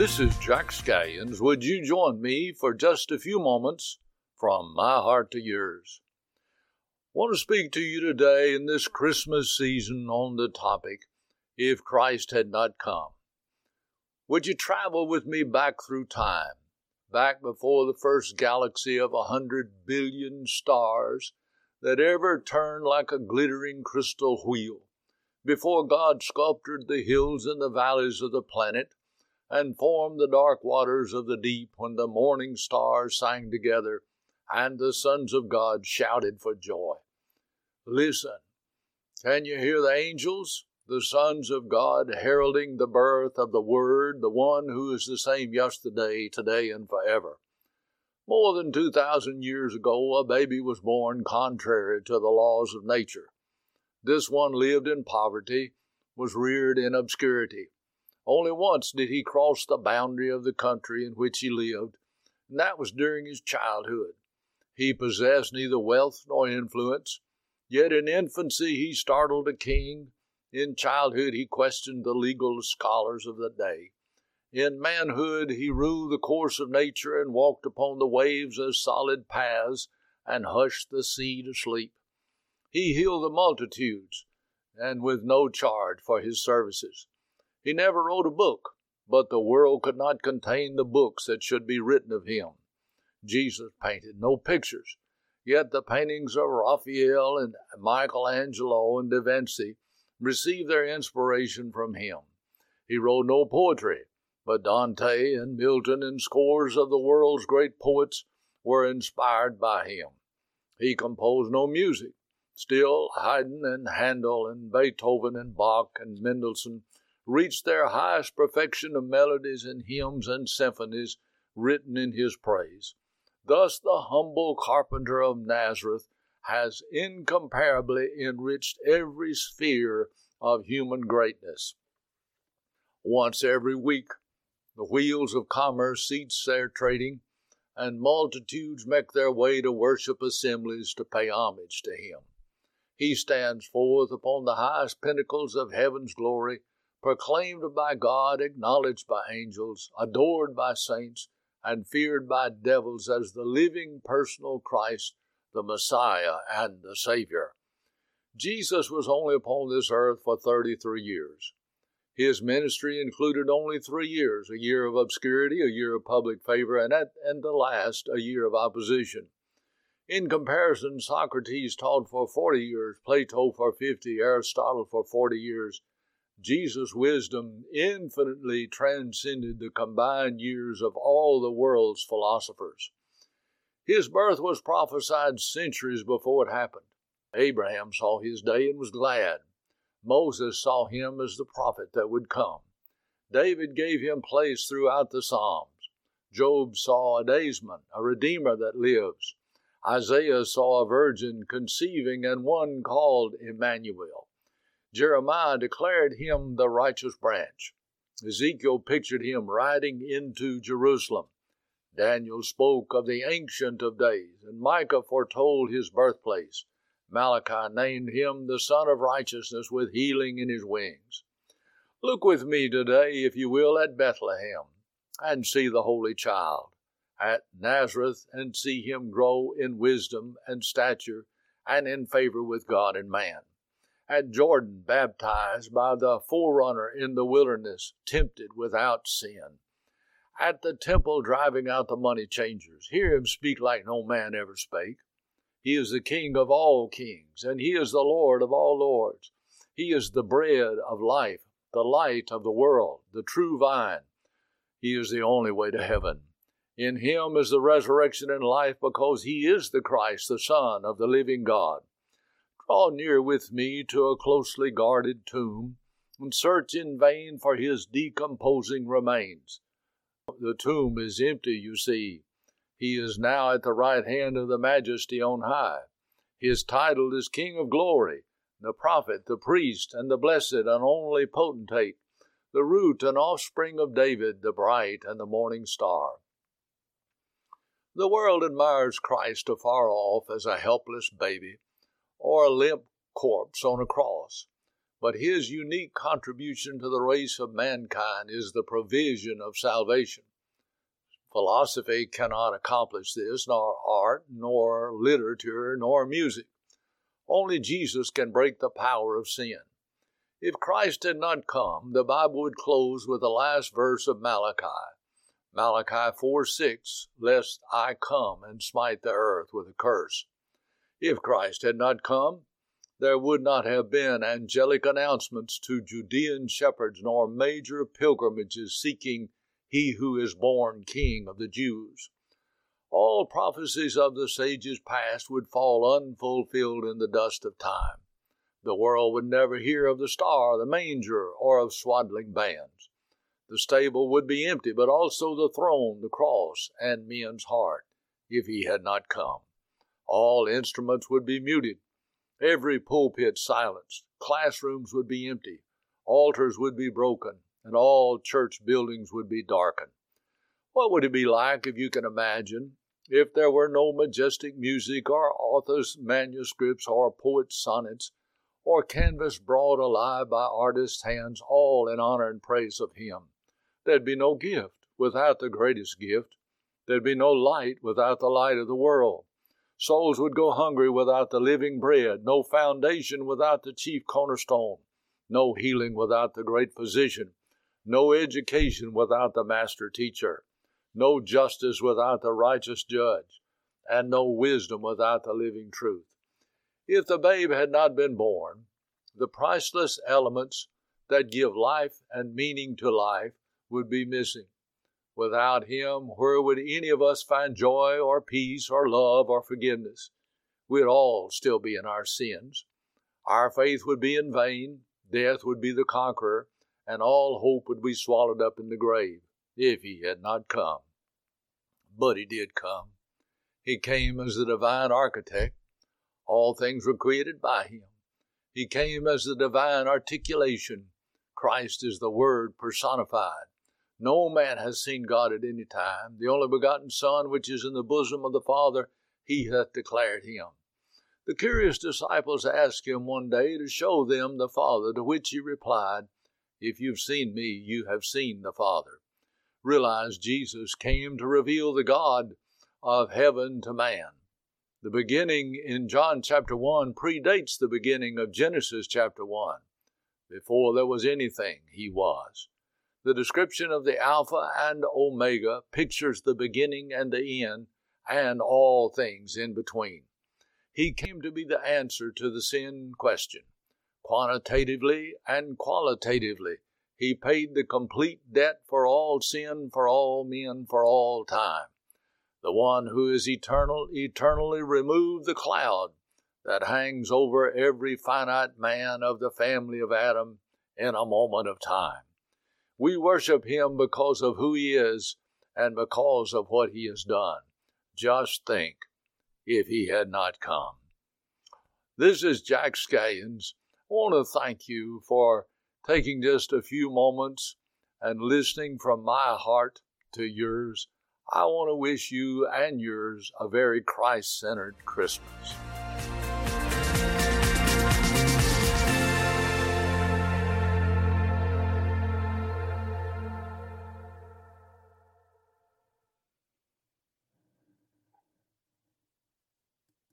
This is Jack Scallions. Would you join me for just a few moments from my heart to yours? I want to speak to you today in this Christmas season on the topic, If Christ Had Not Come. Would you travel with me back through time, back before the first galaxy of a hundred billion stars that ever turned like a glittering crystal wheel, before God sculptured the hills and the valleys of the planet? And formed the dark waters of the deep when the morning stars sang together and the sons of God shouted for joy. Listen, can you hear the angels, the sons of God, heralding the birth of the Word, the one who is the same yesterday, today, and forever? More than 2,000 years ago, a baby was born contrary to the laws of nature. This one lived in poverty, was reared in obscurity only once did he cross the boundary of the country in which he lived, and that was during his childhood. He possessed neither wealth nor influence, yet in infancy he startled a king. In childhood he questioned the legal scholars of the day. In manhood he ruled the course of nature and walked upon the waves as solid paths and hushed the sea to sleep. He healed the multitudes, and with no charge for his services. He never wrote a book, but the world could not contain the books that should be written of him. Jesus painted no pictures, yet the paintings of Raphael and Michelangelo and Da Vinci received their inspiration from him. He wrote no poetry, but Dante and Milton and scores of the world's great poets were inspired by him. He composed no music. Still, Haydn and Handel and Beethoven and Bach and Mendelssohn reached their highest perfection of melodies and hymns and symphonies written in his praise. Thus, the humble carpenter of Nazareth has incomparably enriched every sphere of human greatness. Once every week, the wheels of commerce cease their trading, and multitudes make their way to worship assemblies to pay homage to him. He stands forth upon the highest pinnacles of heaven's glory proclaimed by God, acknowledged by angels, adored by saints, and feared by devils as the living personal Christ, the Messiah and the Savior. Jesus was only upon this earth for 33 years. His ministry included only three years a year of obscurity, a year of public favor, and at and the last, a year of opposition. In comparison, Socrates taught for 40 years, Plato for 50, Aristotle for 40 years, Jesus' wisdom infinitely transcended the combined years of all the world's philosophers. His birth was prophesied centuries before it happened. Abraham saw his day and was glad. Moses saw him as the prophet that would come. David gave him place throughout the Psalms. Job saw a daysman, a redeemer that lives. Isaiah saw a virgin conceiving and one called Emmanuel. Jeremiah declared him the righteous branch. Ezekiel pictured him riding into Jerusalem. Daniel spoke of the Ancient of Days, and Micah foretold his birthplace. Malachi named him the Sun of Righteousness with healing in his wings. Look with me today, if you will, at Bethlehem and see the Holy Child, at Nazareth and see him grow in wisdom and stature and in favor with God and man at Jordan baptized by the forerunner in the wilderness, tempted without sin. At the temple driving out the money changers, hear him speak like no man ever spake. He is the King of all kings, and he is the Lord of all lords. He is the bread of life, the light of the world, the true vine. He is the only way to heaven. In him is the resurrection and life because he is the Christ, the Son of the living God. Draw near with me to a closely guarded tomb, and search in vain for his decomposing remains. The tomb is empty, you see. He is now at the right hand of the Majesty on high. His title is King of Glory, the prophet, the priest, and the blessed and only potentate, the root and offspring of David, the bright and the morning star. The world admires Christ afar off as a helpless baby or a limp corpse on a cross. but his unique contribution to the race of mankind is the provision of salvation. Philosophy cannot accomplish this, nor art, nor literature, nor music. Only Jesus can break the power of sin. If Christ had not come, the Bible would close with the last verse of Malachi. Malachi 4 6, lest I come and smite the earth with a curse. If Christ had not come, there would not have been angelic announcements to Judean shepherds nor major pilgrimages seeking he who is born King of the Jews. All prophecies of the sages past would fall unfulfilled in the dust of time the world would never hear of the star, the manger, or of swaddling bands. The stable would be empty, but also the throne, the cross, and men's heart, if he had not come. All instruments would be muted, every pulpit silenced, classrooms would be empty, altars would be broken, and all church buildings would be darkened. What would it be like, if you can imagine, if there were no majestic music or authors' manuscripts or poets' sonnets or canvas brought alive by artists' hands, all in honor and praise of Him. There'd be no gift without the greatest gift. There'd be no light without the light of the world. Souls would go hungry without the living bread, no foundation without the chief cornerstone, no healing without the great physician, no education without the master teacher, no justice without the righteous judge, and no wisdom without the living truth. If the babe had not been born, the priceless elements that give life and meaning to life would be missing. Without him, where would any of us find joy or peace or love or forgiveness? We'd all still be in our sins. Our faith would be in vain, death would be the conqueror, and all hope would be swallowed up in the grave if he had not come. But he did come. He came as the divine architect all things were created by him. He came as the divine articulation. Christ is the Word personified. No man has seen God at any time. The only begotten Son, which is in the bosom of the Father, he hath declared him. The curious disciples asked him one day to show them the Father, to which he replied, If you've seen me, you have seen the Father. Realize Jesus came to reveal the God of heaven to man. The beginning in John chapter 1 predates the beginning of Genesis chapter 1. Before there was anything, He was. The description of the Alpha and Omega pictures the beginning and the end and all things in between. He came to be the answer to the sin question. Quantitatively and qualitatively, He paid the complete debt for all sin, for all men, for all time the one who is eternal, eternally removed the cloud that hangs over every finite man of the family of Adam in a moment of time. We worship him because of who he is and because of what he has done. Just think if he had not come. This is Jack Scallions. I want to thank you for taking just a few moments and listening from my heart to yours I want to wish you and yours a very Christ centered Christmas.